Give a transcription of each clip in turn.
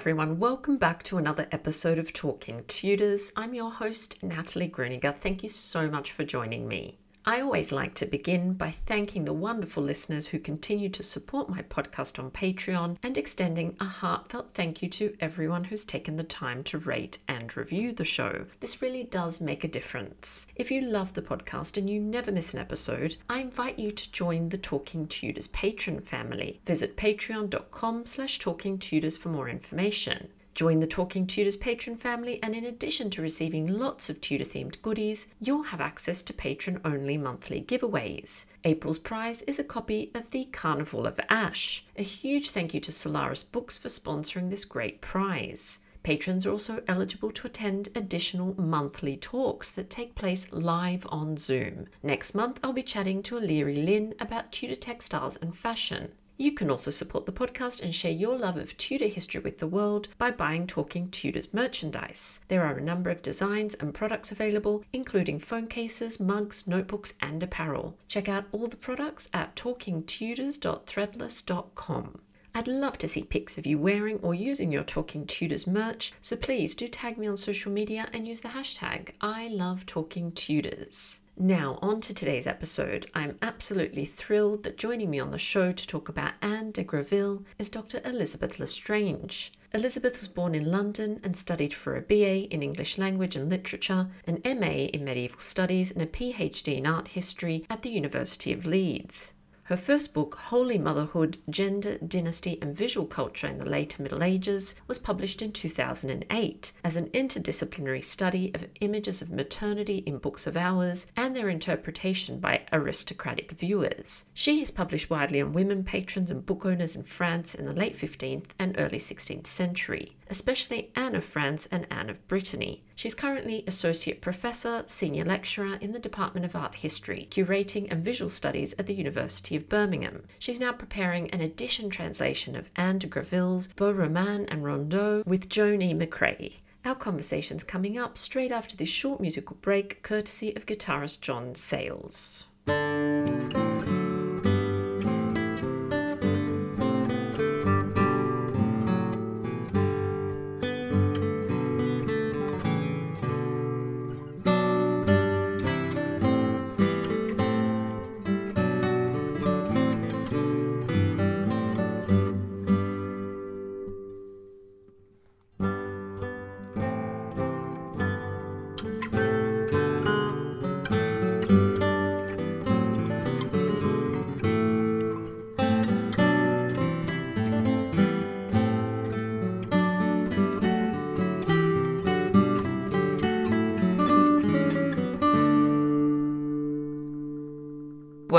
Everyone. Welcome back to another episode of Talking Tudors. I'm your host, Natalie Grueninger. Thank you so much for joining me. I always like to begin by thanking the wonderful listeners who continue to support my podcast on Patreon and extending a heartfelt thank you to everyone who's taken the time to rate and review the show. This really does make a difference. If you love the podcast and you never miss an episode, I invite you to join the Talking Tudors patron family. Visit patreon.com slash talking tudors for more information. Join the Talking Tudors patron family, and in addition to receiving lots of Tudor themed goodies, you'll have access to patron only monthly giveaways. April's prize is a copy of The Carnival of Ash. A huge thank you to Solaris Books for sponsoring this great prize. Patrons are also eligible to attend additional monthly talks that take place live on Zoom. Next month, I'll be chatting to Illyri Lynn about Tudor textiles and fashion. You can also support the podcast and share your love of Tudor history with the world by buying Talking Tudors merchandise. There are a number of designs and products available, including phone cases, mugs, notebooks, and apparel. Check out all the products at talkingtudors.threadless.com. I'd love to see pics of you wearing or using your Talking Tudors merch, so please do tag me on social media and use the hashtag I love Talking Tudors. Now, on to today's episode. I'm absolutely thrilled that joining me on the show to talk about Anne de Greville is Dr. Elizabeth L'Estrange. Elizabeth was born in London and studied for a BA in English Language and Literature, an MA in Medieval Studies, and a PhD in Art History at the University of Leeds. Her first book, Holy Motherhood Gender, Dynasty, and Visual Culture in the Later Middle Ages, was published in 2008 as an interdisciplinary study of images of maternity in books of hours and their interpretation by aristocratic viewers. She has published widely on women patrons and book owners in France in the late 15th and early 16th century especially Anne of France and Anne of Brittany. She's currently Associate Professor, Senior Lecturer in the Department of Art History, Curating and Visual Studies at the University of Birmingham. She's now preparing an edition translation of Anne de Greville's Beau Roman and Rondeaux with Joan E. McRae. Our conversation's coming up straight after this short musical break, courtesy of guitarist Jon Sayles.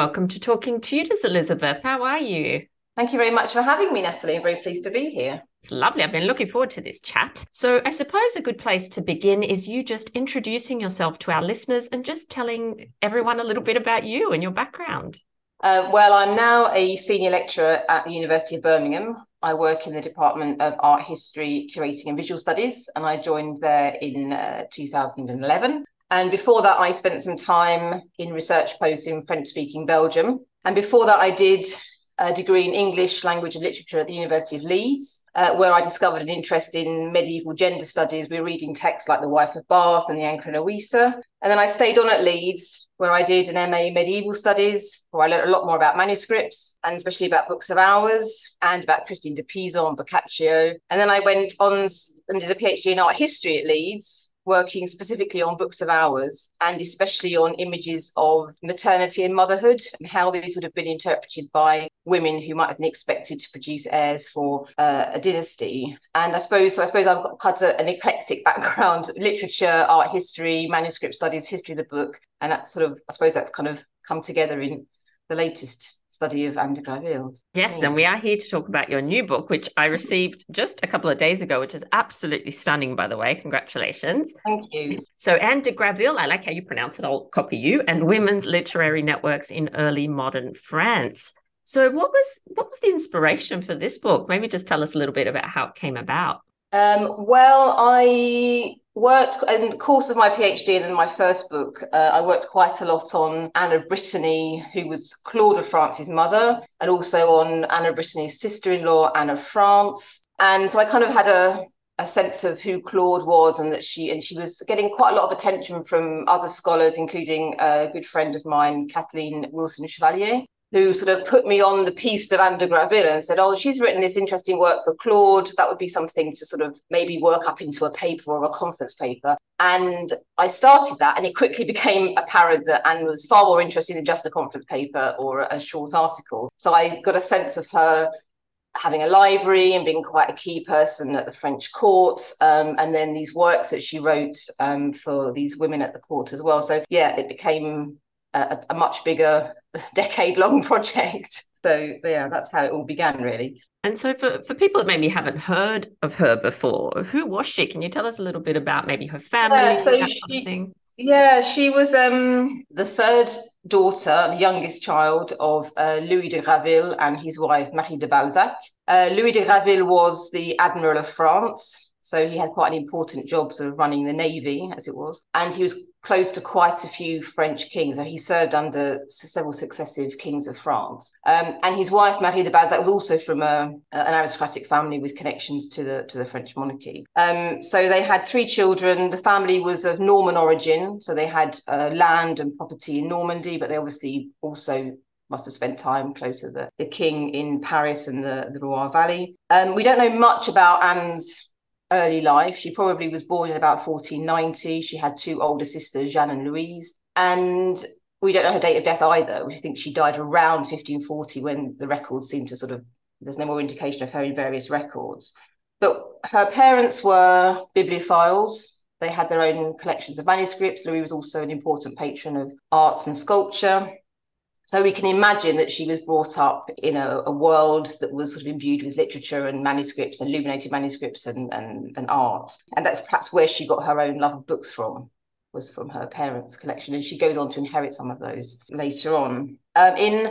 Welcome to Talking Tudors, Elizabeth. How are you? Thank you very much for having me, Natalie. I'm very pleased to be here. It's lovely. I've been looking forward to this chat. So, I suppose a good place to begin is you just introducing yourself to our listeners and just telling everyone a little bit about you and your background. Uh, well, I'm now a senior lecturer at the University of Birmingham. I work in the Department of Art History, Curating and Visual Studies, and I joined there in uh, 2011. And before that, I spent some time in research posts in French speaking Belgium. And before that, I did a degree in English, language and literature at the University of Leeds, uh, where I discovered an interest in medieval gender studies. We were reading texts like The Wife of Bath and The Ancrene Wisse. And then I stayed on at Leeds, where I did an MA in medieval studies, where I learned a lot more about manuscripts and especially about books of hours and about Christine de Pisan and Boccaccio. And then I went on and did a PhD in art history at Leeds, working specifically on books of hours and especially on images of maternity and motherhood and how these would have been interpreted by women who might have been expected to produce heirs for uh, a dynasty. And I suppose so I suppose I've got quite an eclectic background: literature, art history, manuscript studies, history of the book, and that's sort of I suppose that's kind of come together in the latest study of Anne de Graville. Yes, and we are here to talk about your new book, which I received just a couple of days ago, which is absolutely stunning, by the way. Congratulations. Thank you. So, Anne de Graville, I like how you pronounce it, I'll copy you, and Women's Literary Networks in Early Modern France. So, what was what was the inspiration for this book? Maybe just tell us a little bit about how it came about. Um, well, I worked in the course of my PhD and in my first book, uh, I worked quite a lot on Anne of Brittany, who was Claude of France's mother, and also on Anne of Brittany's sister-in-law, Anne of France. And so I kind of had a a sense of who Claude was and that she and she was getting quite a lot of attention from other scholars, including a good friend of mine, Kathleen Wilson Chevalier who sort of put me on the piece of Anne de Graville and said, Oh, she's written this interesting work for Claude. That would be something to sort of maybe work up into a paper or a conference paper. And I started that, and it quickly became apparent that Anne was far more interested in just a conference paper or a short article. So I got a sense of her having a library and being quite a key person at the French court, um, and then these works that she wrote um, for these women at the court as well. So yeah, it became a, a much bigger decade long project. So yeah, that's how it all began really. And so for, for people that maybe haven't heard of her before, who was she? Can you tell us a little bit about maybe her family? Yeah, so she, yeah, she was um, the third daughter, the youngest child of uh, Louis de Graville and his wife Marie de Balzac. Uh, Louis de Graville was the Admiral of France. So he had quite an important job, sort of running the navy, as it was. And he was close to quite a few French kings. So he served under several successive kings of France. Um, and his wife, Marie de Balzac, was also from a, an aristocratic family with connections to the to the French monarchy. Um, so they had three children. The family was of Norman origin, so they had uh, land and property in Normandy, but they obviously also must have spent time closer to the, the king in Paris and the, the Loire Valley. Um, we don't know much about Anne's early life. She probably was born in about 1490. She had two older sisters, Jeanne and Louise. And we don't know her date of death either. We think she died around 1540 when the records seem to sort of, there's no more indication of her in various records. But her parents were bibliophiles. They had their own collections of manuscripts. Louis was also an important patron of arts and sculpture. So we can imagine that she was brought up in a, a, world that was sort of imbued with literature and manuscripts, and illuminated manuscripts and, and, and art. And that's perhaps where she got her own love of books from, was from her parents' collection. And she goes on to inherit some of those later on. Um, in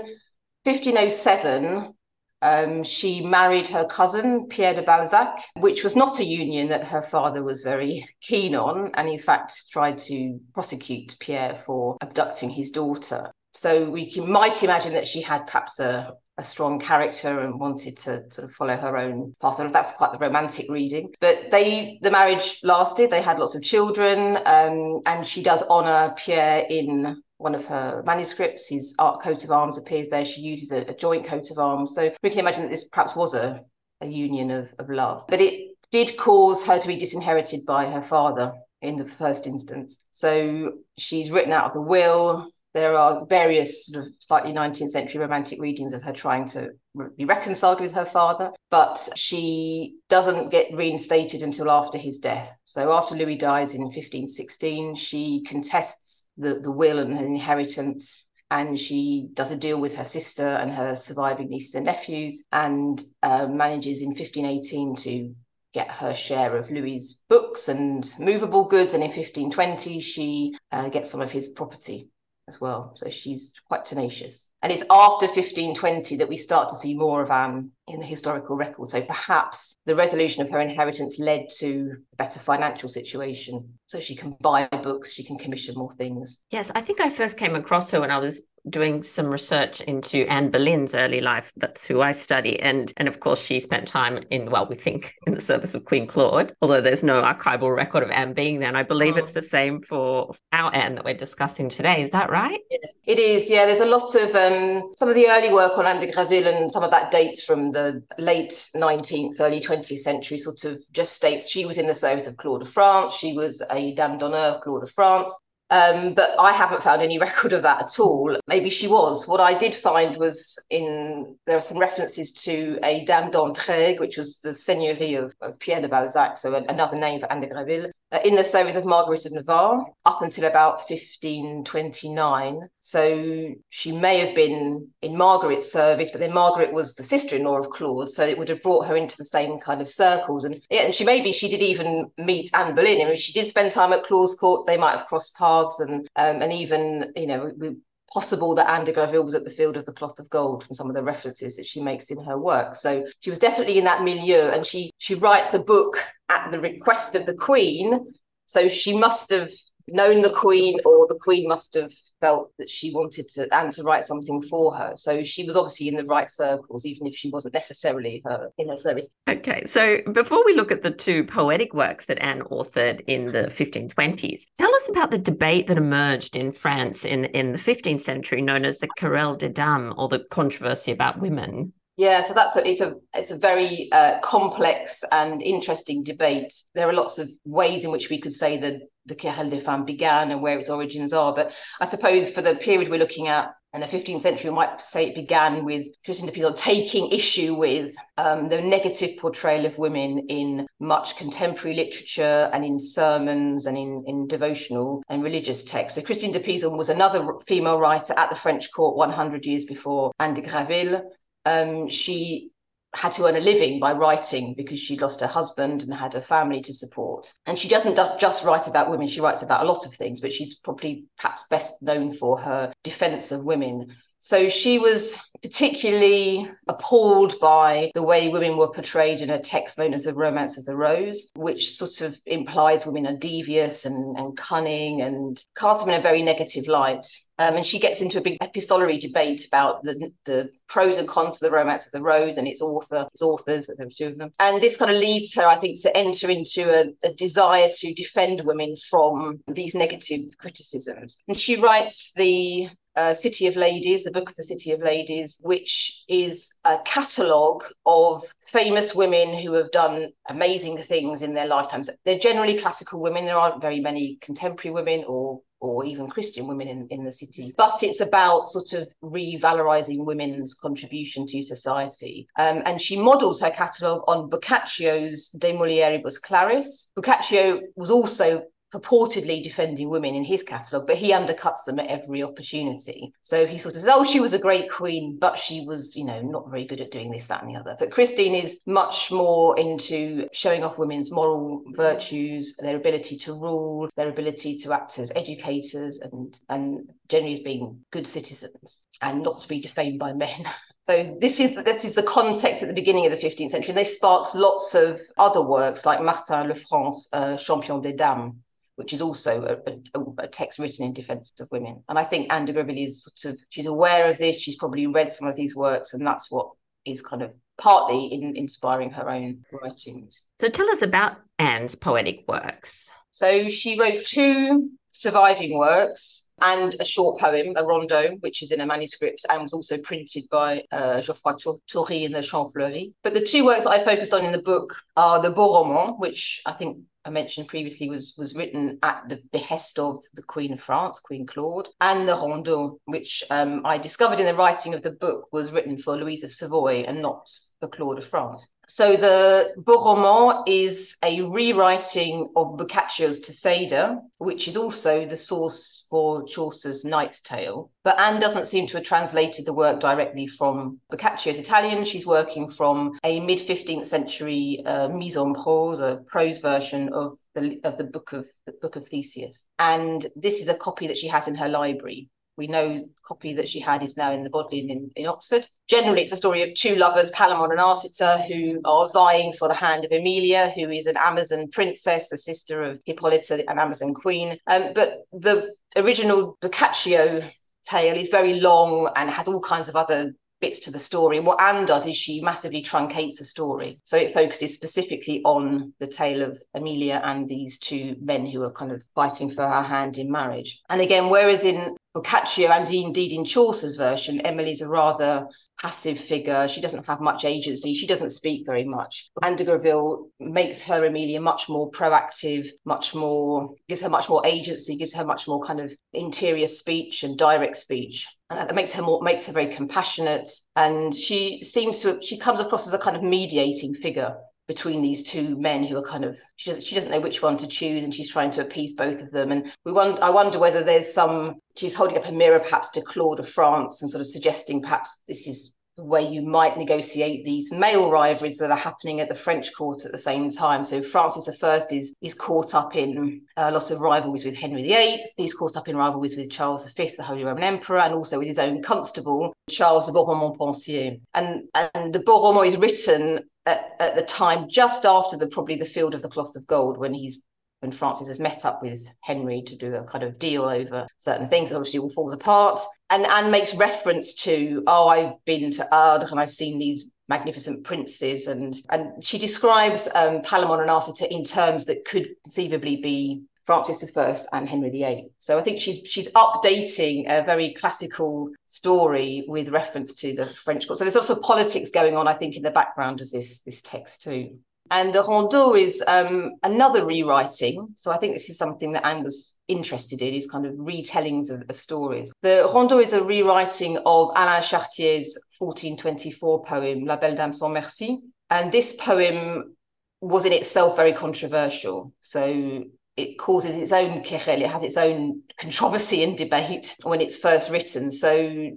1507, um, she married her cousin, Pierre de Balzac, which was not a union that her father was very keen on, and in fact tried to prosecute Pierre for abducting his daughter so we can, might imagine that she had perhaps a, a strong character and wanted to sort of follow her own path. And that's quite the romantic reading. But they, the marriage lasted. They had lots of children, um, and she does honour Pierre in one of her manuscripts. His art coat of arms appears there. She uses a, a joint coat of arms. So we can imagine that this perhaps was a, a union of, of love. But it did cause her to be disinherited by her father in the first instance. So she's written out of the will there are various sort of slightly 19th century romantic readings of her trying to be reconciled with her father, but she doesn't get reinstated until after his death. So after Louis dies in 1516, she contests the, the will and the inheritance and she does a deal with her sister and her surviving nieces and nephews and uh, manages in 1518 to get her share of Louis's books and movable goods. And in 1520, she uh, gets some of his property as well. So she's quite tenacious. And it's after 1520 that we start to see more of Anne in the historical record. So perhaps the resolution of her inheritance led to a better financial situation. So she can buy books, she can commission more things. Yes, I think I first came across her when I was doing some research into Anne Boleyn's early life. That's who I study. And and of course she spent time in, well, we think in the service of Queen Claude, although there's no archival record of Anne being there. And I believe mm. it's the same for our Anne that we're discussing today. Is that right? It is, yeah. There's a lot of um, some of the early work on Anne de Graville and some of that dates from the late 19th, early 20th century sort of just states she was in the service of Claude of France. She was a dame d'honneur of Claude of France. Um, but I haven't found any record of that at all. Maybe she was. What I did find was in there are some references to a Dame d'Entraigues, which was the seigneurie of, of Pierre de Balzac, so another name for Anne de Greville, uh, in the service of Margaret of Navarre up until about 1529. So she may have been in Margaret's service, but then Margaret was the sister-in-law of Claude, so it would have brought her into the same kind of circles. And yeah, and she maybe she did even meet Anne Boleyn. I mean, she did spend time at Claude's court. They might have crossed paths, and um, and even you know we, possible that Anne de Graville was at the Field of the Cloth of Gold from some of the references that she makes in her work. So she was definitely in that milieu, and she she writes a book at the request of the Queen. So she must have known the queen or the queen must have felt that she wanted to and to write something for her. So she was obviously in the right circles even if she wasn't necessarily her in her service. Okay so before we look at the two poetic works that anne authored in the 1520s tell us about the debate that emerged in france in in the 15th century known as the querelle des dames or the controversy about women yeah, so that's a, it's a it's a very uh, complex and interesting debate. There are lots of ways in which we could say that the Femmes began and where its origins are, but I suppose for the period we're looking at in the 15th century, we might say it began with Christine de Pizan taking issue with um, the negative portrayal of women in much contemporary literature and in sermons and in, in devotional and religious texts. So Christine de Pizan was another female writer at the French court 100 years before Anne de Graville um, she had to earn a living by writing because she lost her husband and had a family to support. And she doesn't just write about women, she writes about a lot of things, but she's probably perhaps best known for her defense of women. So she was particularly appalled by the way women were portrayed in a text known as the Romance of the Rose, which sort of implies women are devious and, and cunning and casts them in a very negative light. Um, and she gets into a big epistolary debate about the, the pros and cons of the Romance of the Rose and its author, its authors, there were two of them. And this kind of leads her, I think, to enter into a, a desire to defend women from these negative criticisms. And she writes the uh, City of Ladies, the book of the City of Ladies, which is a catalogue of famous women who have done amazing things in their lifetimes. They're generally classical women. There aren't very many contemporary women or or even Christian women in, in the city. But it's about sort of revalorizing women's contribution to society. Um, and she models her catalogue on Boccaccio's De Mulieribus Claris. Boccaccio was also purportedly defending women in his catalogue, but he undercuts them at every opportunity. So he sort of says, oh, she was a great queen, but she was, you know, not very good at doing this, that, and the other. But Christine is much more into showing off women's moral virtues, their ability to rule, their ability to act as educators, and and generally as being good citizens and not to be defamed by men. So this is this is the context at the beginning of the 15th century. And this sparks lots of other works like Martin Lefranc, uh, Champion des Dames, which is also a, a, a, text written in defense of women. And I think Anne de Graville is sort of, she's aware of this. She's probably read some of these works, and that's what is kind of partly in inspiring her own writings. So tell us about Anne's poetic works. So she wrote two surviving works and a short poem, a rondeau, which is in a manuscript and was also printed by uh, Geoffroy Tory in the Champ Fleury. But the two works I focused on in the book are the Beau Roman, which I think I mentioned previously was was written at the behest of the Queen of France, Queen Claude, and the Rondeau, which um, I discovered in the writing of the book was written for Louise of Savoy and not for Claude de France. So the Beau Roman is a rewriting of Boccaccio's Teseida, which is also the source for Chaucer's Knight's Tale. But Anne doesn't seem to have translated the work directly from Boccaccio's Italian. She's working from a mid 15th century uh, mise en prose, a prose version of the of the book of the book of Theseus. And this is a copy that she has in her library We know copy that she had is now in the Bodleian in, in Oxford. Generally, it's a story of two lovers, Palamon and Arcita, who are vying for the hand of Emilia, who is an Amazon princess, the sister of Hippolyta, an Amazon queen. Um, but the original Boccaccio tale is very long and has all kinds of other bits to the story. What Anne does is she massively truncates the story. So it focuses specifically on the tale of Emilia and these two men who are kind of fighting for her hand in marriage. And again, whereas in Boccaccio and indeed in Chaucer's version, Emily's a rather passive figure. She doesn't have much agency. She doesn't speak very much. Anne de Graville makes her Emilia much more proactive, much more, gives her much more agency, gives her much more kind of interior speech and direct speech. And that makes her more, makes her very compassionate. And she seems to, she comes across as a kind of mediating figure between these two men who are kind of she doesn't, she doesn't know which one to choose and she's trying to appease both of them. And we wonder I wonder whether there's some she's holding up a mirror perhaps to Claude of France and sort of suggesting perhaps this is way you might negotiate these male rivalries that are happening at the French court at the same time. So Francis I is is caught up in a lot of rivalries with Henry VIII. He's caught up in rivalries with Charles V, the Holy Roman Emperor, and also with his own constable Charles de Bourbon-Montpensier. And and the Roman is written at, at the time just after the probably the Field of the Cloth of Gold when he's when Francis has met up with Henry to do a kind of deal over certain things. Obviously, all falls apart. And Anne makes reference to, oh, I've been to Ardres and I've seen these magnificent princes. And, and she describes um, Palamon and Arcita in terms that could conceivably be Francis I and Henry VIII. So I think she's she's updating a very classical story with reference to the French court. So there's also politics going on, I think, in the background of this this text too. And the Rondeau is um, another rewriting. So I think this is something that Anne was interested in, is kind of retellings of, of stories. The Rondeau is a rewriting of Alain Chartier's 1424 poem, La Belle Dame sans Merci. And this poem was in itself very controversial. So it causes its own querelle, it has its own controversy and debate when it's first written. So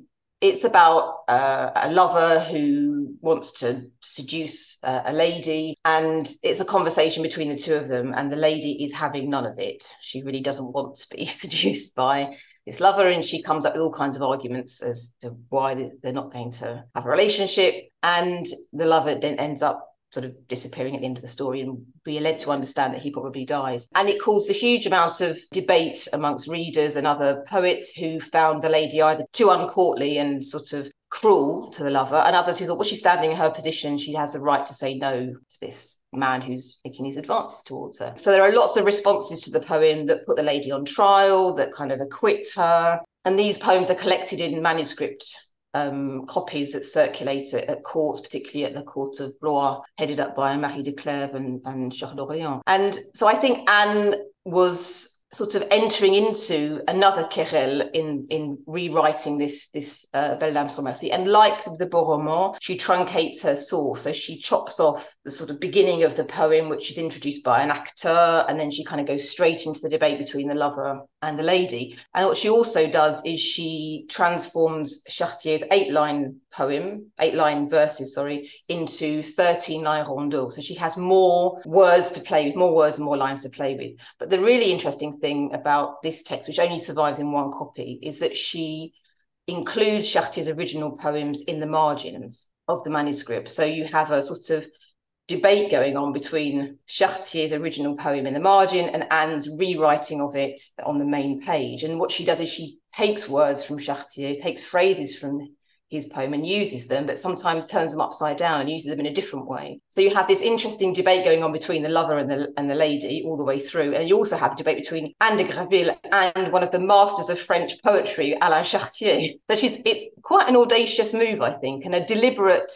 it's about uh, a lover who wants to seduce uh, a lady, and it's a conversation between the two of them. And the lady is having none of it. She really doesn't want to be seduced by this lover, and she comes up with all kinds of arguments as to why they're not going to have a relationship. And the lover then ends up sort of disappearing at the end of the story and we are led to understand that he probably dies. And it caused a huge amount of debate amongst readers and other poets who found the lady either too uncourtly and sort of cruel to the lover, and others who thought, well, she's standing in her position, she has the right to say no to this man who's making these advances towards her. So there are lots of responses to the poem that put the lady on trial, that kind of acquit her. And these poems are collected in manuscript um, copies that circulate at, courts, particularly at the court of Blois, headed up by Marie de Clèves and, and Charles d'Orléans. And so I think Anne was sort of entering into another querelle in in rewriting this this uh, Belle Dame sans Merci. And like the Beau she truncates her source. So she chops off the sort of beginning of the poem, which is introduced by an actor, and then she kind of goes straight into the debate between the lover and the lady. And what she also does is she transforms Chartier's eight-line poem, eight-line verses, sorry, into 13-line rondeaux. So she has more words to play with, more words and more lines to play with. But the really interesting thing about this text, which only survives in one copy, is that she includes Chartier's original poems in the margins of the manuscript. So you have a sort of debate going on between Chartier's original poem in the margin and Anne's rewriting of it on the main page. And what she does is she takes words from Chartier, takes phrases from his poem and uses them, but sometimes turns them upside down and uses them in a different way. So you have this interesting debate going on between the lover and the and the lady all the way through. And you also have the debate between Anne de Graville and one of the masters of French poetry, Alain Chartier. So she's it's quite an audacious move, I think, and a deliberate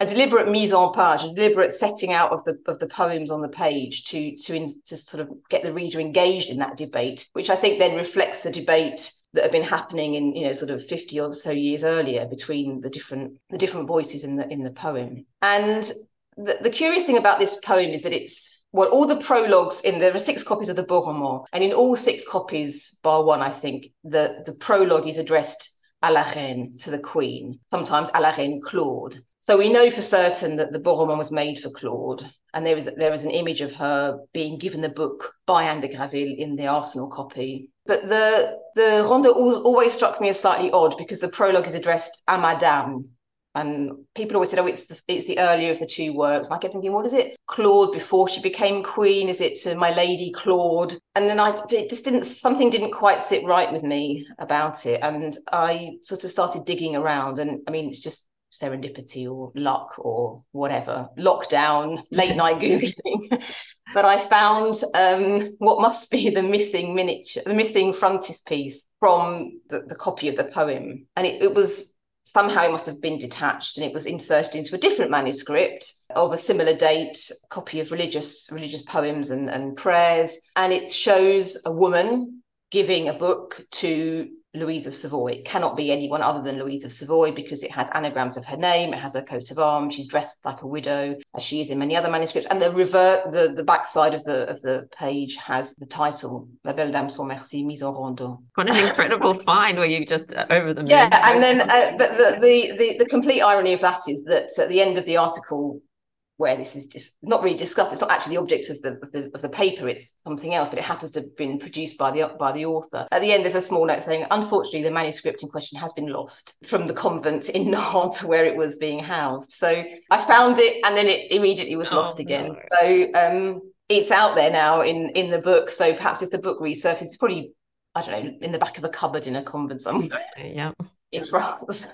a deliberate mise en page, a deliberate setting out of the of the poems on the page to to in, to sort of get the reader engaged in that debate, which I think then reflects the debate that have been happening in you know sort of 50 or so years earlier between the different the different voices in the in the poem. And the, the curious thing about this poem is that it's well, all the prologues in there are six copies of the Roman, and in all six copies, bar one, I think, the the prologue is addressed à la reine, to the queen, sometimes à la reine Claude. So we know for certain that the Roman was made for Claude, and there is there is an image of her being given the book by Anne de Graville in the Arsenal copy. But the the Rondeau always struck me as slightly odd because the prologue is addressed à Madame, and people always said, "Oh, it's the, it's the earlier of the two works." And I kept thinking, "What is it? Claude before she became queen? Is it to my lady Claude?" And then I it just didn't something didn't quite sit right with me about it, and I sort of started digging around. And I mean, it's just serendipity or luck or whatever, lockdown, late night googling. but I found um, what must be the missing miniature, the missing frontispiece from the, the copy of the poem, and it, it was somehow it must have been detached and it was inserted into a different manuscript of a similar date copy of religious religious poems and, and prayers and it shows a woman giving a book to Louise of Savoy. It cannot be anyone other than Louise of Savoy because it has anagrams of her name, it has her coat of arms, she's dressed like a widow, as she is in many other manuscripts. And the revert, the, the back side of the of the page has the title, La Belle Dame sans merci, mise en rondeau. What an incredible find where you just uh, over the moon. Yeah, and then uh, but the, the, the the complete irony of that is that at the end of the article where this is just not really discussed. It's not actually the object of the, of the, of the paper. It's something else, but it happens to have been produced by the by the author. At the end, there's a small note saying, "Unfortunately, the manuscript in question has been lost from the convent in Nantes where it was being housed." So I found it, and then it immediately was oh, lost again. No. So um, it's out there now in in the book. So perhaps if the book resurfaces, it's probably I don't know in the back of a cupboard in a convent somewhere. Yeah. In France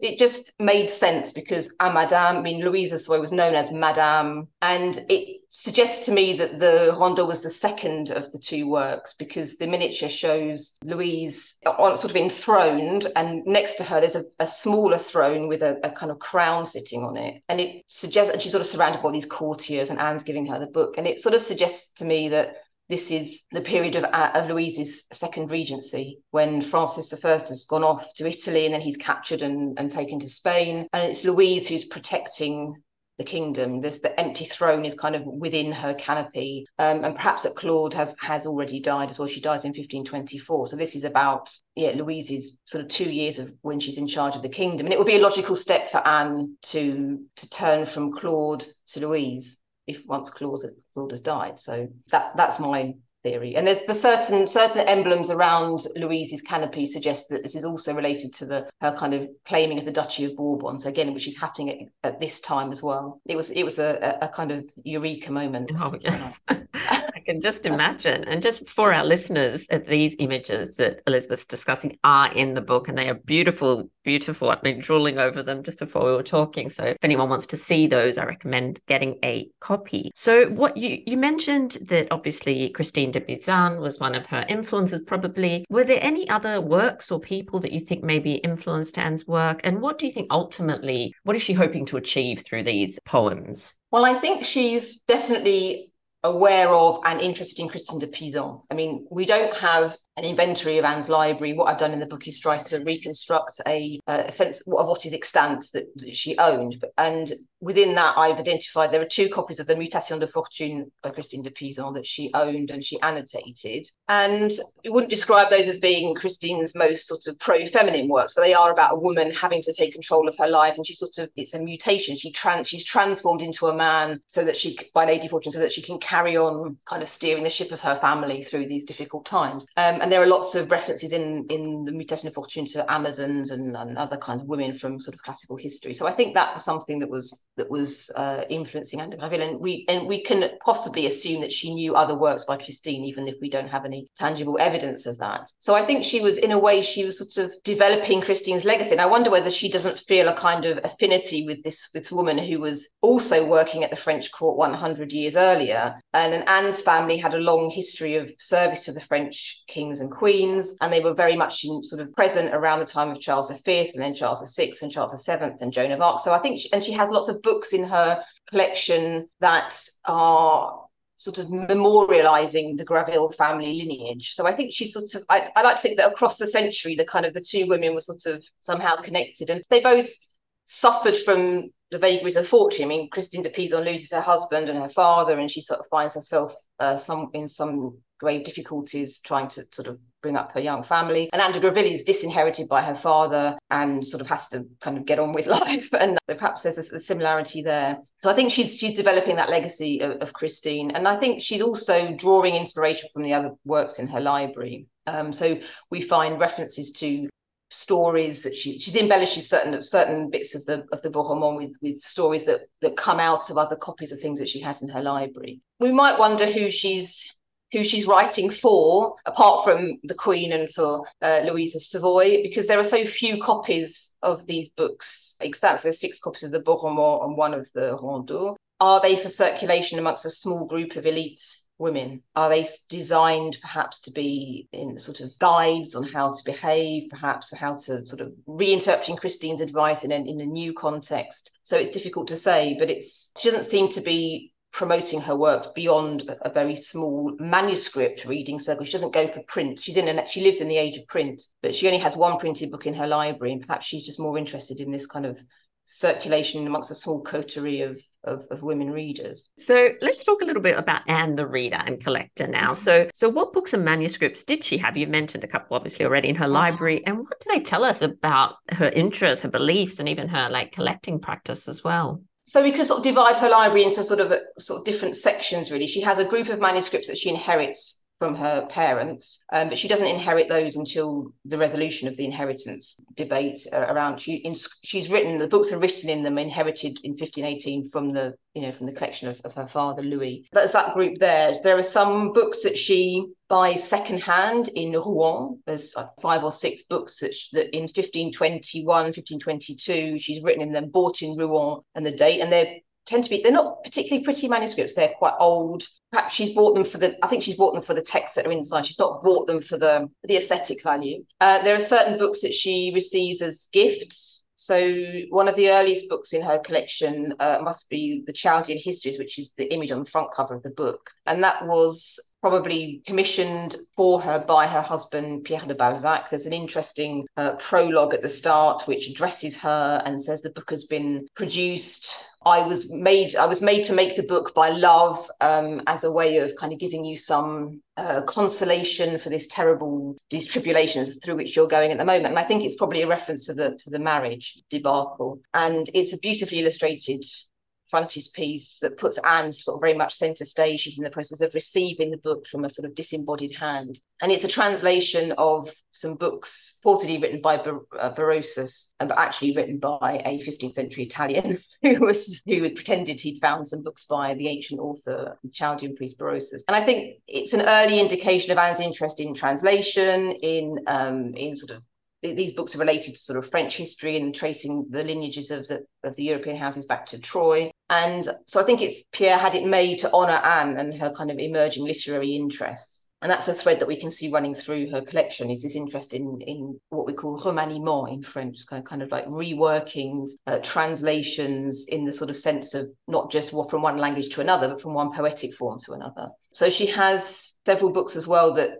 it just made sense because a Madame, I mean, Louisa Savoy was known as Madame, and it suggests to me that the Rondeau was the second of the two works because the miniature shows Louise on sort of enthroned, and next to her there's a, a smaller throne with a, a, kind of crown sitting on it, and it suggests, and she's sort of surrounded by these courtiers, and Anne's giving her the book, and it sort of suggests to me that this is the period of, uh, of Louise's second regency when Francis I has gone off to Italy and then he's captured and, and taken to Spain. And it's Louise who's protecting the kingdom. This the empty throne is kind of within her canopy, um, and perhaps that Claude has has already died as well. She dies in 1524, so this is about yeah Louise's sort of two years of when she's in charge of the kingdom, and it would be a logical step for Anne to to turn from Claude to Louise if once Claude, Has died. So that that's my theory. And there's the certain certain emblems around Louise's canopy suggest that this is also related to the her kind of claiming of the Duchy of Bourbon. So again, which is happening at, at this time as well. It was it was a, a kind of eureka moment. Oh yes. Can just imagine. And just for our listeners, uh, these images that Elizabeth's discussing are in the book and they are beautiful, beautiful. I've been drooling over them just before we were talking. So if anyone wants to see those, I recommend getting a copy. So what you you mentioned that obviously Christine de Pizan was one of her influences, probably. Were there any other works or people that you think maybe influenced Anne's work? And what do you think ultimately, what is she hoping to achieve through these poems? Well, I think she's definitely aware of and interested in Christine de Pizan. I mean, we don't have an inventory of Anne's library. What I've done in the book is try to reconstruct a, a sense of what is extant that, that, she owned. And within that, I've identified there are two copies of the Mutation de Fortune by Christine de Pizan that she owned and she annotated. And you wouldn't describe those as being Christine's most sort of pro-feminine works, but they are about a woman having to take control of her life. And she sort of, it's a mutation. She trans, she's transformed into a man so that she, by Lady Fortune, so that she can carry on kind of steering the ship of her family through these difficult times. Um, and there are lots of references in in the Mutation de Fortune to Amazons and, and, other kinds of women from sort of classical history. So I think that was something that was that was uh, influencing Anne de Graville, and we and we can possibly assume that she knew other works by Christine, even if we don't have any tangible evidence of that. So I think she was, in a way, she was sort of developing Christine's legacy, and I wonder whether she doesn't feel a kind of affinity with this this woman who was also working at the French court 100 years earlier, and, and Anne's family had a long history of service to the French kings kings and queens, and they were very much sort of present around the time of Charles V and then Charles VI and Charles VII and Joan of Arc. So I think, she, and she has lots of books in her collection that are sort of memorializing the Graville family lineage. So I think she's sort of, I, I like to think that across the century, the kind of the two women were sort of somehow connected, and they both suffered from the vagaries of fortune. I mean, Christine de Pizan loses her husband and her father, and she sort of finds herself uh, some in some grave difficulties trying to sort of bring up her young family. And Anne de Graville is disinherited by her father and sort of has to kind of get on with life. And perhaps there's a, a similarity there. So I think she's she's developing that legacy of, of Christine. And I think she's also drawing inspiration from the other works in her library. Um, so we find references to stories that she she's embellishes certain certain bits of the of the Roman with with stories that that come out of other copies of things that she has in her library. We might wonder who she's who she's writing for, apart from the Queen and for uh, Louise of Savoy, because there are so few copies of these books. Exactly, there's six copies of the Beau and one of the Rondeau. Are they for circulation amongst a small group of elite women? Are they designed perhaps to be in sort of guides on how to behave, perhaps or how to sort of reinterpreting Christine's advice in a, in a new context? So it's difficult to say, but she doesn't seem to be promoting her works beyond a very small manuscript reading circle. She doesn't go for print. She's in a, she lives in the age of print, but she only has one printed book in her library, and perhaps she's just more interested in this kind of circulation amongst a small coterie of, of, of women readers. So let's talk a little bit about Anne the reader and collector now. Mm-hmm. So so what books and manuscripts did she have? You've mentioned a couple obviously already in her mm-hmm. library. And what do they tell us about her interests, her beliefs, and even her like collecting practice as well? So we could sort of divide her library into sort of a, sort of different sections. Really, she has a group of manuscripts that she inherits from her parents, um, but she doesn't inherit those until the resolution of the inheritance debate uh, around. She in, she's written the books are written in them, inherited in 1518 from the you know from the collection of, of her father Louis. That's that group there. There are some books that she buys secondhand in Rouen. There's uh, five or six books that, she, that in 1521, 1522 she's written in them, bought in Rouen, and the date, and they're tend to be they're not particularly pretty manuscripts they're quite old perhaps she's bought them for the i think she's bought them for the texts that are inside. She's not bought them for the the aesthetic value. Uh, there are certain books that she receives as gifts. So one of the earliest books in her collection uh, must be the Chaldean Histories, which is the image on the front cover of the book, and that was probably commissioned for her by her husband Pierre de Balzac. There's an interesting uh, prologue at the start which addresses her and says the book has been produced. I was made I was made to make the book by love um, as a way of kind of giving you some uh, consolation for this terrible these tribulations through which you're going at the moment. And I think it's probably a reference to the to the marriage debacle. And it's a beautifully illustrated frontispiece that puts Anne sort of very much centre stage. She's in the process of receiving the book from a sort of disembodied hand. And it's a translation of some books purportedly written by Bar- uh, Berosus, but actually written by a 15th century Italian who was who pretended he'd found some books by the ancient author, the Chaldean priest Berosus. And I think it's an early indication of Anne's interest in translation, in um, in sort of these books are related to sort of French history and tracing the lineages of the of the European houses back to Troy. And so I think it's Pierre had it made to honour Anne and her kind of emerging literary interests. And that's a thread that we can see running through her collection is this interest in, in what we call remaniement in French, kind of, kind of like reworkings, uh, translations in the sort of sense of not just from one language to another, but from one poetic form to another. So she has several books as well that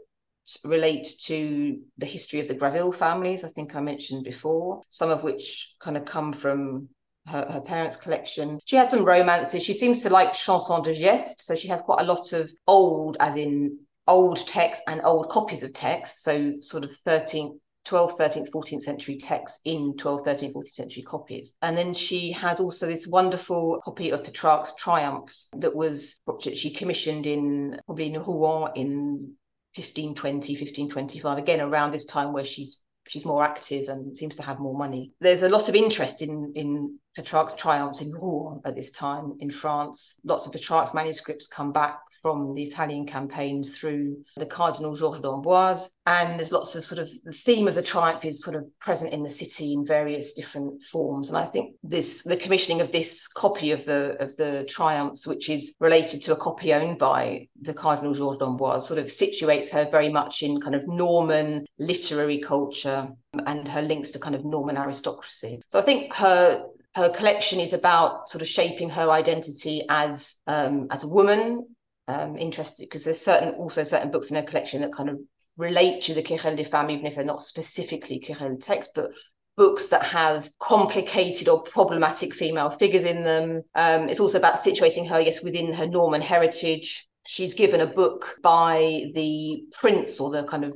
relate to the history of the Graville families, I think I mentioned before, some of which kind of come from her, her parents' collection. She has some romances. She seems to like chansons de geste. So she has quite a lot of old, as in old text and old copies of text. So sort of 13th 12th, 13th, 14th century texts in 12th, 13th, 14th century copies. And then she has also this wonderful copy of Petrarch's Triumphs that was that she commissioned in probably in Rouen in 1520, 1525, again around this time where she's she's more active and seems to have more money. There's a lot of interest in in Petrarch's triumphs in Rouen at this time in France. Lots of Petrarch's manuscripts come back from the Italian campaigns through the Cardinal Georges d'Amboise. And there's lots of sort of the theme of the triumph is sort of present in the city in various different forms. And I think this the commissioning of this copy of the of the triumphs, which is related to a copy owned by the Cardinal Georges d'Amboise, sort of situates her very much in kind of Norman literary culture and her links to kind of Norman aristocracy. So I think her her collection is about sort of shaping her identity as um, as a woman um, interested because there's certain also certain books in her collection that kind of relate to the Querelle des Femmes, even if they're not specifically Querelle text, but books that have complicated or problematic female figures in them. Um, it's also about situating her, yes, within her Norman heritage. She's given a book by the prince or the kind of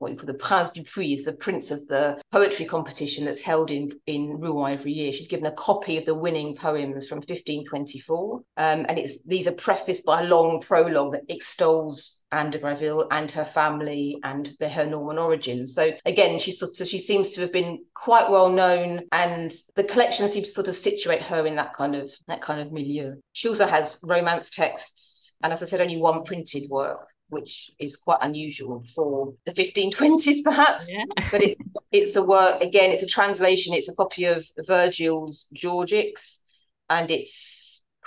what you call the Prince du Puy is the prince of the poetry competition that's held in, in Rouen every year. She's given a copy of the winning poems from 1524. Um, and it's these are prefaced by a long prologue that extols Anne de Graville and her family and the, her Norman origins. So again, she sort of she seems to have been quite well known, and the collection seems to sort of situate her in that kind of that kind of milieu. She also has romance texts, and as I said, only one printed work which is quite unusual for the 1520s perhaps yeah. but it's it's a work again it's a translation it's a copy of virgil's georgics and it's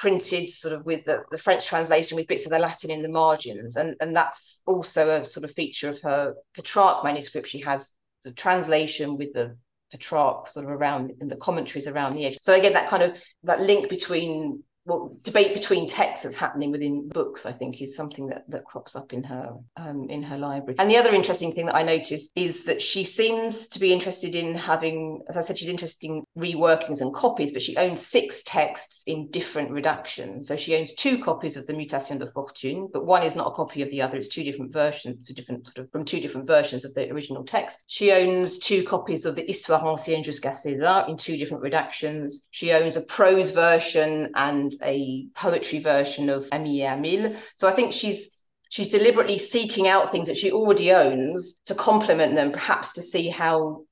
printed sort of with the, the French translation with bits of the Latin in the margins. And, and that's also a sort of feature of her Petrarch manuscript. She has the translation with the Petrarch sort of around in the commentaries around the edge. So again, that kind of that link between well, debate between texts that's happening within books, I think, is something that that crops up in her um, in her library. And the other interesting thing that I noticed is that she seems to be interested in having, as I said, she's interested in reworkings and copies, but she owns six texts in different redactions. So she owns two copies of the Mutation de Fortune, but one is not a copy of the other; it's two different versions, two different sort of from two different versions of the original text. She owns two copies of the Histoire ancienne jusqu'à César in two different redactions. She owns a prose version and a poetry version of Ami Amil. So I think she's she's deliberately seeking out things that she already owns to complement them, perhaps to see how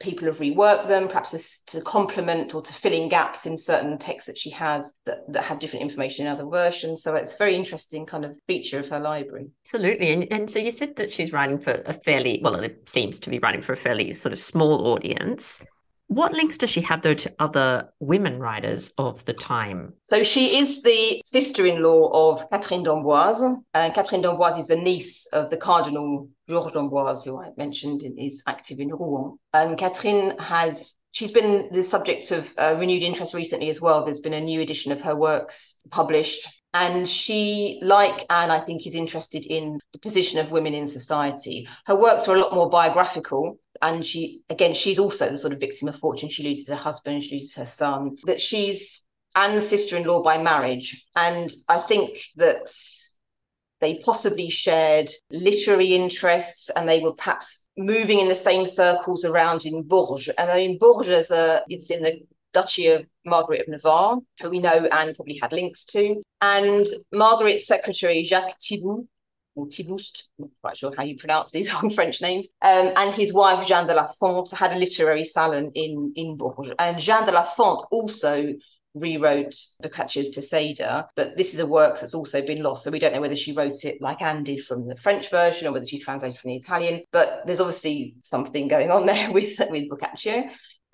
people have reworked them, perhaps to, to complement or to fill in gaps in certain texts that she has that, that have different information in other versions. So it's a very interesting kind of feature of her library. Absolutely. And, and so you said that she's writing for a fairly, well, it seems to be writing for a fairly sort of small audience. What links does she have, though, to other women writers of the time? So she is the sister in law of Catherine d'Amboise. And Catherine d'Amboise is the niece of the Cardinal Georges d'Amboise, who I mentioned is active in Rouen. And Catherine has She's been the subject of uh, renewed interest recently as well. There's been a new edition of her works published. And she, like Anne, I think, is interested in the position of women in society. Her works are a lot more biographical, and she again she's also the sort of victim of fortune. She loses her husband she loses her son but she's Anne's sister-in-law by marriage. And I think that they possibly shared literary interests and they were perhaps moving in the same circles around in Bourges. And I mean Bourges is a, it's in the Duchy of Margaret of Navarre, who we know Anne probably had links to. And Margaret's secretary, Jacques Thibault, or Thiboust, not quite sure how you pronounce these old French names, um, and his wife Jeanne de la Font had a literary salon in, in Bourges. And Jeanne de la Font also rewrote Boccaccio's Teseida, but this is a work that's also been lost. So we don't know whether she wrote it like Anne did from the French version or whether she translated from the Italian. But there's obviously something going on there with, with Boccaccio.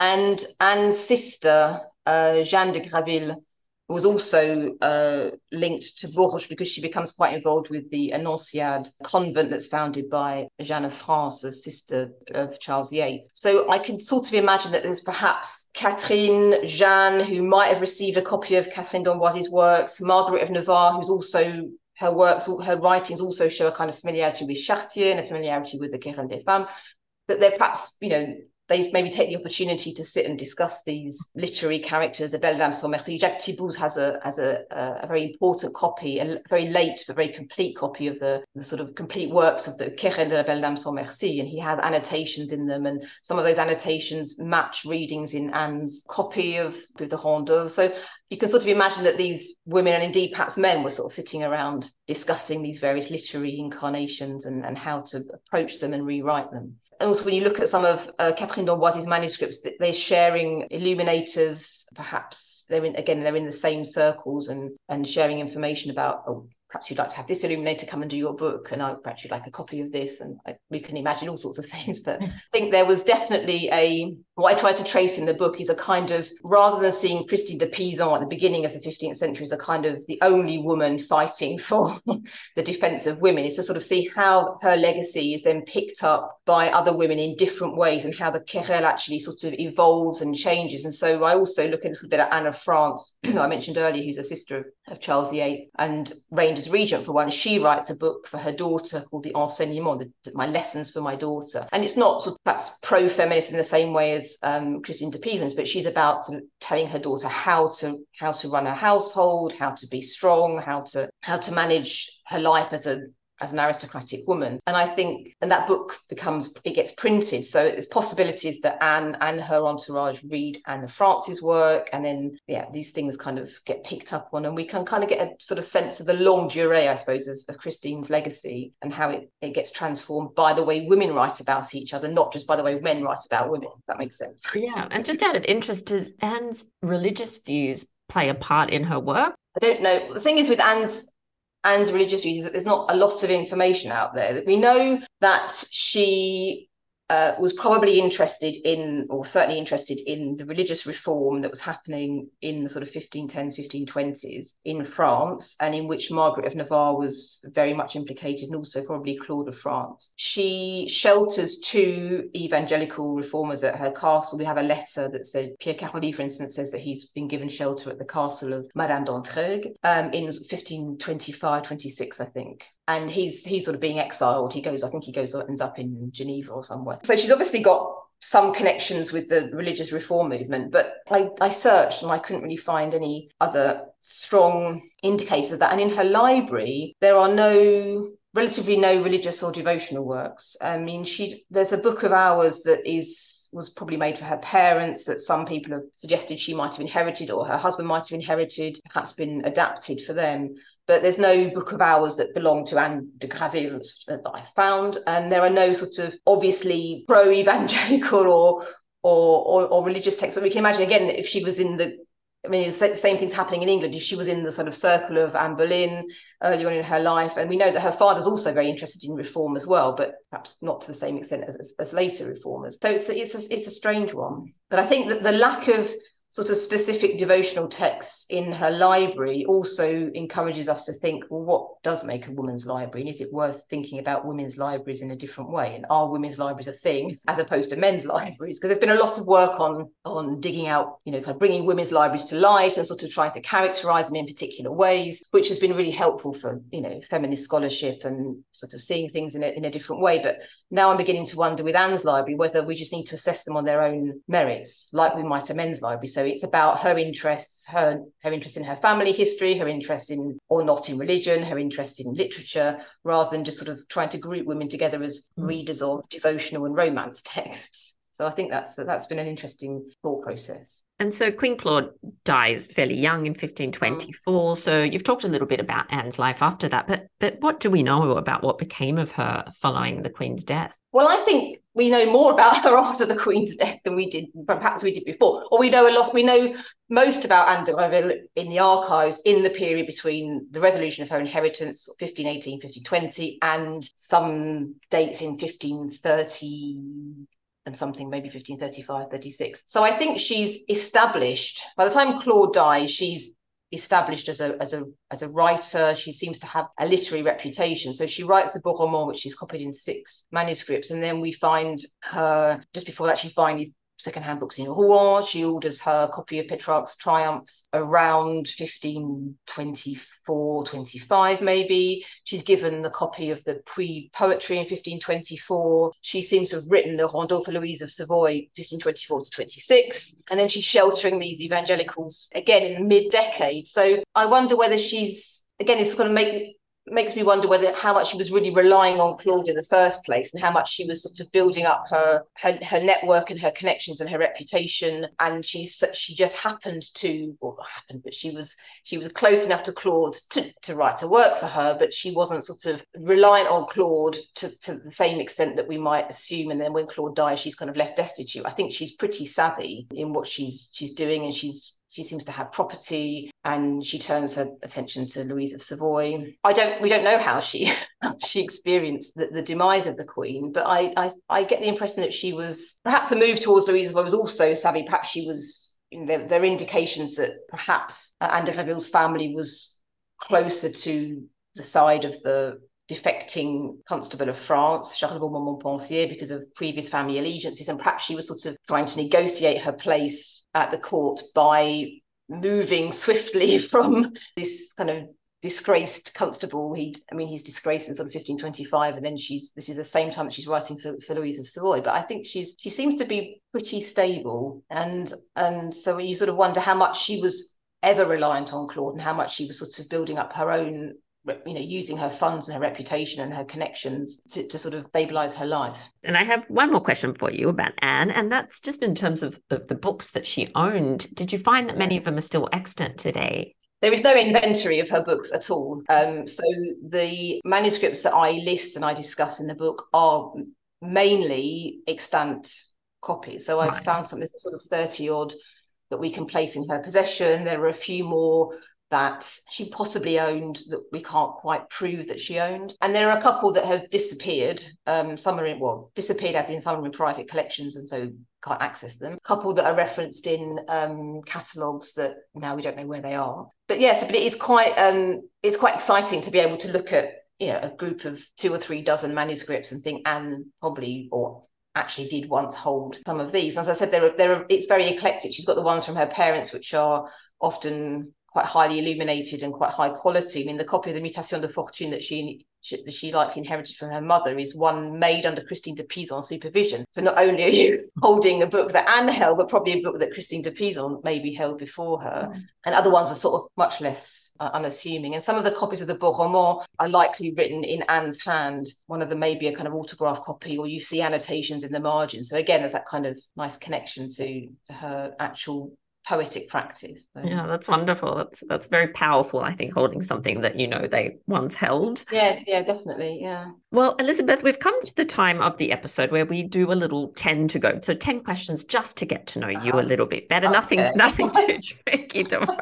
And Anne's sister, uh, Jeanne de Graville, was also uh, linked to Bourges because she becomes quite involved with the Annonciade convent that's founded by Jeanne of France, the sister of Charles VIII. So I can sort of imagine that there's perhaps Catherine, Jeanne, who might have received a copy of Catherine d'Amboise's works, Margaret of Navarre, who's also her works, her writings also show a kind of familiarity with Chartier and a familiarity with the Querelle des Femmes. That they're perhaps, you know, they maybe take the opportunity to sit and discuss these literary characters. The Belle Dame sans Merci. Jacques Thibault has a has a, a, very important copy, a very late but very complete copy of the, the sort of complete works of the Querelle de la Belle Dame sans Merci, and he has annotations in them, and some of those annotations match readings in Anne's copy of, of the Rondeau. So you can sort of imagine that these women and indeed perhaps men were sort of sitting around discussing these various literary incarnations and, and how to approach them and rewrite them. And also, when you look at some of uh, Catherine d'Amboise's manuscripts, they're sharing illuminators, perhaps they're in, again, they're in the same circles and, and sharing information about, oh, perhaps you'd like to have this illuminator come and do your book and I perhaps you'd like a copy of this and I, we can imagine all sorts of things but I think there was definitely a what I try to trace in the book is a kind of rather than seeing Christine de Pizan at the beginning of the 15th century as a kind of the only woman fighting for the defense of women is to sort of see how her legacy is then picked up by other women in different ways and how the querelle actually sort of evolves and changes. And so I also look a little bit at Anne of France. Who I mentioned earlier who's a sister of, of Charles VIII and reigned regent for one, she writes a book for her daughter called The Enseignement, the, My Lessons for My Daughter. And it's not sort of perhaps pro feminist in the same way as um, Christine de Pizan's, but she's about sort of telling her daughter how to how to run a household, how to be strong, how to how to manage her life as a as an aristocratic woman. And I think, and that book becomes, it gets printed. So there's possibilities that Anne and her entourage read Anne of France's work. And then, yeah, these things kind of get picked up on. And we can kind of get a sort of sense of the longue durée, I suppose, of, of Christine's legacy and how it, it gets transformed by the way women write about each other, not just by the way men write about women. If that makes sense. Yeah. And just out of interest, does Anne's religious views play a part in her work? I don't know. The thing is with Anne's and religious that there's not a lot of information out there. We know that she uh, was probably interested in, or certainly interested in, the religious reform that was happening in the sort of 1510s, 1520s in France, and in which Margaret of Navarre was very much implicated, and also probably Claude of France. She shelters two evangelical reformers at her castle. We have a letter that says, Pierre Caroli, for instance, says that he's been given shelter at the castle of Madame d'Entraigues um, in 1525, 26, I think and he's he's sort of being exiled. He goes, I think he goes ends up in Geneva or somewhere. So she's obviously got some connections with the religious reform movement, but I, I searched and I couldn't really find any other strong indicators of that. And in her library, there are no relatively no religious or devotional works. I mean, she there's a book of hours that is was probably made for her parents that some people have suggested she might have inherited or her husband might have inherited, perhaps been adapted for them. But there's no book of hours that belong to Anne de Graville that I found. And there are no sort of obviously pro evangelical or, or, or, or religious texts. But we can imagine again if she was in the I mean, it's the same things happening in England. She was in the sort of circle of Anne Boleyn early on in her life, and we know that her father's also very interested in reform as well, but perhaps not to the same extent as, as, as later reformers. So it's it's a, it's a strange one. But I think that the lack of sort of specific devotional texts in her library also encourages us to think well what does make a woman's library? And is it worth thinking about women's libraries in a different way? And are women's libraries a thing as opposed to men's libraries? Because there's been a lot of work on on digging out you know kind of bringing women's libraries to light and sort of trying to characterize them in particular ways which has been really helpful for you know feminist scholarship and sort of seeing things in a, in a different way. But now i'm beginning to wonder with anne's library whether we just need to assess them on their own merits like we might a men's library. So it's about her interests, her her interest in her family history, her interest in or not in religion, her interest in literature, rather than just sort of trying to group women together as mm. readers of devotional and romance texts. So I think that's that's been an interesting thought process. And so Queen Claude dies fairly young in 1524. Mm. So you've talked a little bit about Anne's life after that, but but what do we know about what became of her following the Queen's death? Well, I think we know more about her after the Queen's death than we did, perhaps we did before. Or we know a lot, we know most about Anne de in the archives in the period between the resolution of her inheritance, 1518, 1520, and some dates in 1530 and something, maybe 1535, 36. So I think she's established, by the time Claude dies, she's established as a as a as a writer. She seems to have a literary reputation. So she writes the Roman, which she's copied in six manuscripts, and then we find her just before that she's buying these secondhand books in Rouen. She orders her copy of Petrarch's Triumphs around 1524, 25, maybe. She's given the copy of the Puy poetry in 1524. She seems to have written the Rondeau for Louise of Savoy, 1524 to 26. And then she's sheltering these evangelicals again in the mid decade. So I wonder whether she's, again, it's going to make makes me wonder whether how much she was really relying on Claude in the first place and how much she was sort of building up her her, her network and her connections and her reputation. And she she just happened to or happened but she was she was close enough to Claude to, to write to work for her but she wasn't sort of reliant on Claude to, to the same extent that we might assume. And then when Claude dies she's kind of left destitute. I think she's pretty savvy in what she's she's doing and she's she seems to have property and she turns her attention to Louise of Savoy. I don't we don't know how she she experienced the, the, demise of the Queen, but I, I I get the impression that she was perhaps a move towards Louise of Savoy was also savvy. Perhaps she was there, there are indications that perhaps uh, Anne de Graville's family was closer to the side of the defecting constable of France, Charles de Bourbon-Montpensier, because of previous family allegiances, and perhaps she was sort of trying to negotiate her place at the court by moving swiftly from this kind of disgraced constable. He, I mean, he's disgraced in sort of 1525, and then she's this is the same time that she's writing for, for Louise of Savoy. But I think she's she seems to be pretty stable, and and so you sort of wonder how much she was ever reliant on Claude and how much she was sort of building up her own you know using her funds and her reputation and her connections to, to sort of stabilize her life and i have one more question for you about anne and that's just in terms of, of the books that she owned did you find that many of them are still extant today there is no inventory of her books at all. Um, so the manuscripts that I list and I discuss in the book are mainly extant copies. So I've right. found something sort of 30 odd that we can place in her possession. There are a few more that she possibly owned that we can't quite prove that she owned. And there are a couple that have disappeared. Um, some are in, well, disappeared as in some are in private collections and so can't access them. A couple that are referenced in um, catalogues that now we don't know where they are. But yes, but it is quite um, it's quite exciting to be able to look at you know a group of two or three dozen manuscripts and think Anne probably or actually did once hold some of these. As I said, there are, there are, it's very eclectic. She's got the ones from her parents, which are often quite highly illuminated and quite high quality. I mean, the copy of the Mutation de Fortune that she she, she likely inherited from her mother is one made under Christine de Pizan supervision. So not only are you holding a book that Anne held, but probably a book that Christine de Pizan maybe held before her. Mm. And other ones are sort of much less uh, unassuming. And some of the copies of the Beau more are likely written in Anne's hand. One of them may be a kind of autograph copy, or you see annotations in the margin. So again, there's that kind of nice connection to, to her actual poetic practice. So. Yeah, that's wonderful. That's that's very powerful. I think holding something that you know they once held. Yeah, yeah, definitely. Yeah. Well, Elizabeth, we've come to the time of the episode where we do a little ten to go. So ten questions just to get to know you a uh-huh. little bit better. Okay. Nothing, nothing too tricky. Tomorrow.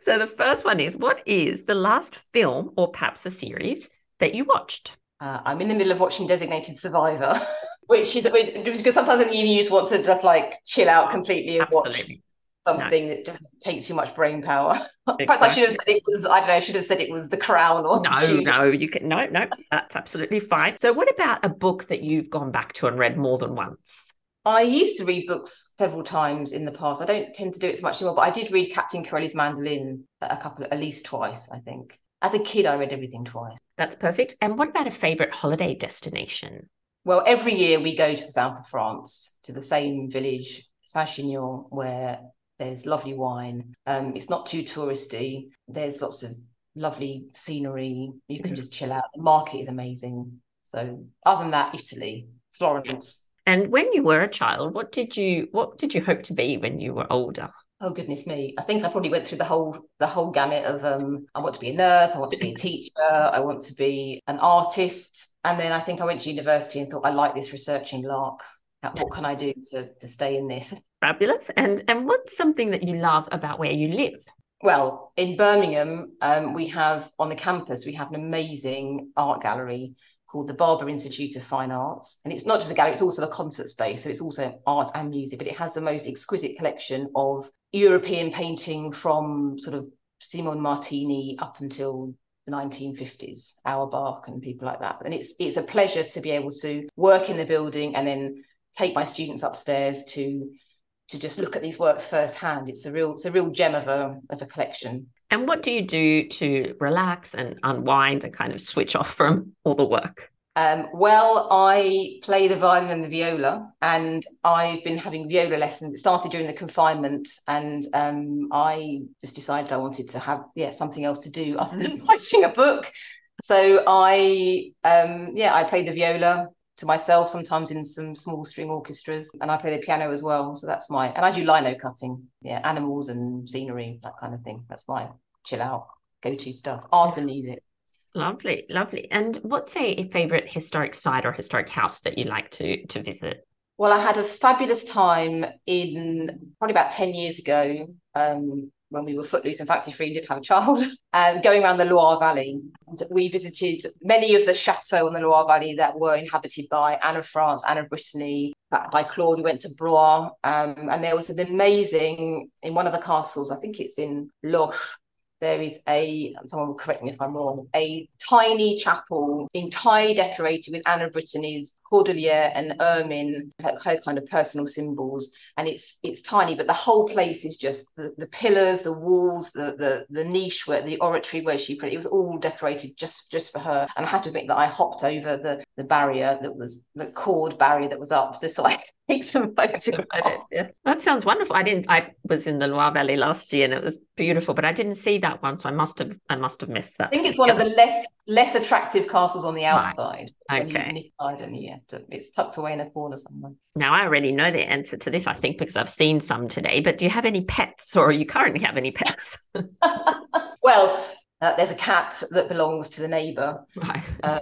so the first one is: What is the last film or perhaps a series that you watched? Uh, I'm in the middle of watching Designated Survivor. which is which, because sometimes in you just want to just like chill out completely and Absolutely. watch something no. that doesn't take too much brain power. Exactly. Perhaps I should have said it was I don't know. I should have said it was The Crown or no, no. You can no, no. That's absolutely fine. So, what about a book that you've gone back to and read more than once? I used to read books several times in the past. I don't tend to do it so much anymore, but I did read Captain Corelli's Mandolin a couple, at least twice, I think. As a kid, I read everything twice. That's perfect. And what about a favorite holiday destination? Well, every year we go to the south of France, to the same village, Saint-Chinian, where there's lovely wine. Um, it's not too touristy. There's lots of lovely scenery. You can just chill out. The market is amazing. So, other than that, Italy, Florence. And when you were a child, what did you what did you hope to be when you were older? Oh goodness me! I think I probably went through the whole the whole gamut of um. I want to be a nurse. I want to be a teacher. I want to be an artist. And then I think I went to university and thought I like this researching lark. What can I do to to stay in this? Fabulous. And and what's something that you love about where you live? Well, in Birmingham, um, we have on the campus we have an amazing art gallery called the Barber Institute of Fine Arts. And it's not just a gallery, it's also a concert space. So it's also art and music, but it has the most exquisite collection of European painting from sort of Simone Martini up until the 1950s, Auerbach and people like that. And it's it's a pleasure to be able to work in the building and then take my students upstairs to to just look at these works firsthand. It's a real it's a real gem of a of a collection. And what do you do to relax and unwind and kind of switch off from all the work? Um, well, I play the violin and the viola, and I've been having viola lessons. It started during the confinement, and um, I just decided I wanted to have yeah something else to do other than writing a book. So I um, yeah I play the viola to myself sometimes in some small string orchestras, and I play the piano as well. So that's my and I do lino cutting, yeah, animals and scenery that kind of thing. That's my chill out go to stuff, art and music. Lovely, lovely. And what's a, favorite historic site or historic house that you like to to visit? Well, I had a fabulous time in probably about 10 years ago um, when we were footloose and fancy free and did have a child, um, going around the Loire Valley. And we visited many of the chateaux in the Loire Valley that were inhabited by Anne of France, Anne of Brittany, by Claude. We went to Blois, um, and there was an amazing, in one of the castles, I think it's in Loches, there is a someone will correct me if I'm wrong, a tiny chapel entirely decorated with Anne of Brittany's cordelier and ermine, her, her, kind of personal symbols. And it's it's tiny, but the whole place is just the, the pillars, the walls, the the the niche where the oratory where she put it, it was all decorated just just for her. And I had to admit that I hopped over the the barrier that was the cord barrier that was up just so I take some photographs. Photos, yeah. That sounds wonderful. I didn't. I was in the Loire Valley last year, and it was beautiful. But I didn't see that one, so I must have. I must have missed that. I think it's one of the less less attractive castles on the outside. Right. Okay. And yeah, it's tucked away in a corner somewhere. Now I already know the answer to this. I think because I've seen some today. But do you have any pets, or you currently have any pets? well, uh, there's a cat that belongs to the neighbour, right. um,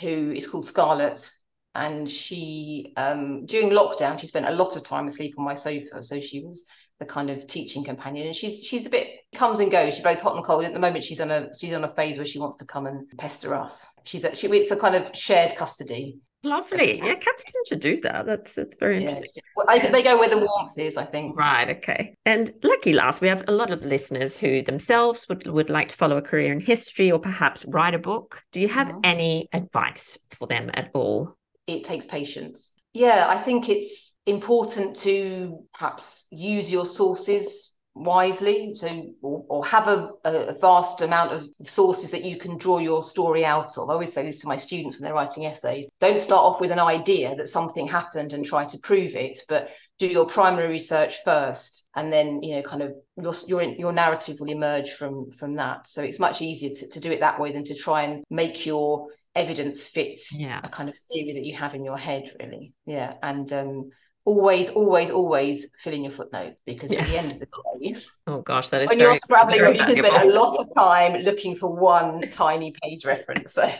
who is called Scarlet, and she um, during lockdown she spent a lot of time asleep on my sofa so she was the kind of teaching companion. And she's she's a bit comes and goes. She blows hot and cold. At the moment she's on a she's on a phase where she wants to come and pester us. She's a, she, it's a kind of shared custody. Lovely. Yeah cats tend to do that. That's that's very interesting. yeah. well, I, they go where the warmth is i think. Right okay. And lucky last we have a lot of listeners who themselves would, would like to follow a career in history or perhaps write a book. Do you have mm-hmm. any advice for them at all? It takes patience. Yeah, I think it's important to perhaps use your sources wisely so or, or have a, a, vast amount of sources that you can draw your story out of. I always say this to my students when they're writing essays don't start off with an idea that something happened and try to prove it but do your primary research first and then you know kind of your your, your narrative will emerge from from that. So it's much easier to, to do it that way than to try and make your evidence fit yeah. a kind of theory that you have in your head really. Yeah and um always always always fill in your footnotes because yes. at the end of the day oh gosh that is when you're scrabbling you can spend a lot of time looking for one tiny page reference. So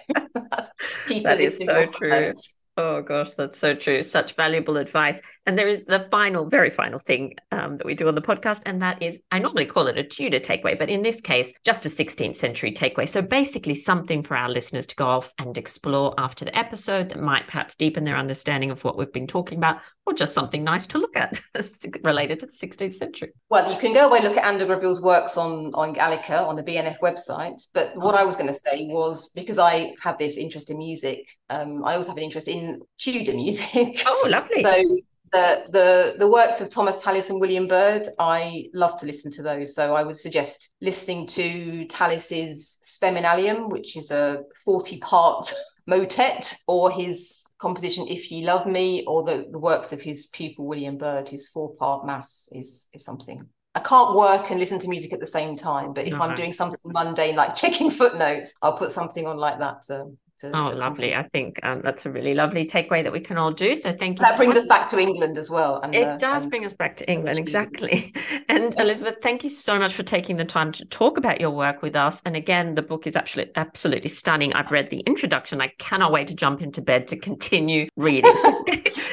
keep that is so true Oh gosh, that's so true. Such valuable advice. And there is the final, very final thing um, that we do on the podcast, and that is I normally call it a Tudor takeaway, but in this case, just a 16th century takeaway. So basically, something for our listeners to go off and explore after the episode that might perhaps deepen their understanding of what we've been talking about, or just something nice to look at related to the 16th century. Well, you can go away and look at Anne de Graville's works on on Gallica on the BNF website. But what I was going to say was because I have this interest in music, um, I also have an interest in Tudor music. Oh, lovely. so the the the works of Thomas Tallis and William Byrd, I love to listen to those. So I would suggest listening to Tallis's Spem in alium, which is a 40-part motet, or his composition If Ye Love Me, or the, the works of his pupil William Byrd, his four-part mass is is something. I can't work and listen to music at the same time, but if I'm uh-huh. doing something mundane like checking footnotes, I'll put something on like that to, to, oh, to lovely. I think um, that's a really lovely takeaway that we can all do. So thank you. That so brings much. us back to England as well. And, it uh, does and, bring us back to England, exactly. and Elizabeth, thank you so much for taking the time to talk about your work with us. And again, the book is absolutely, absolutely stunning. I've read the introduction. I cannot wait to jump into bed to continue reading.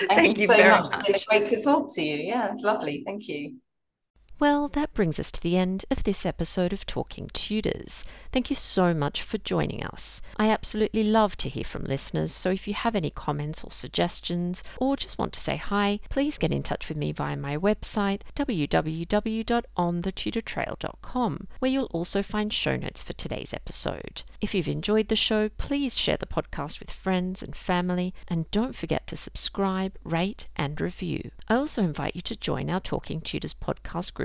Thank, thank, you, so much. much. It's great to talk to you. Yeah, lovely. Thank you. Well, that brings us to the end of this episode of Talking Tudors. Thank you so much for joining us. I absolutely love to hear from listeners, so if you have any comments or suggestions, or just want to say hi, please get in touch with me via my website, www.onthetudortrail.com, where you'll also find show notes for today's episode. If you've enjoyed the show, please share the podcast with friends and family, and don't forget to subscribe, rate, and review. I also invite you to join our Talking Tudors podcast group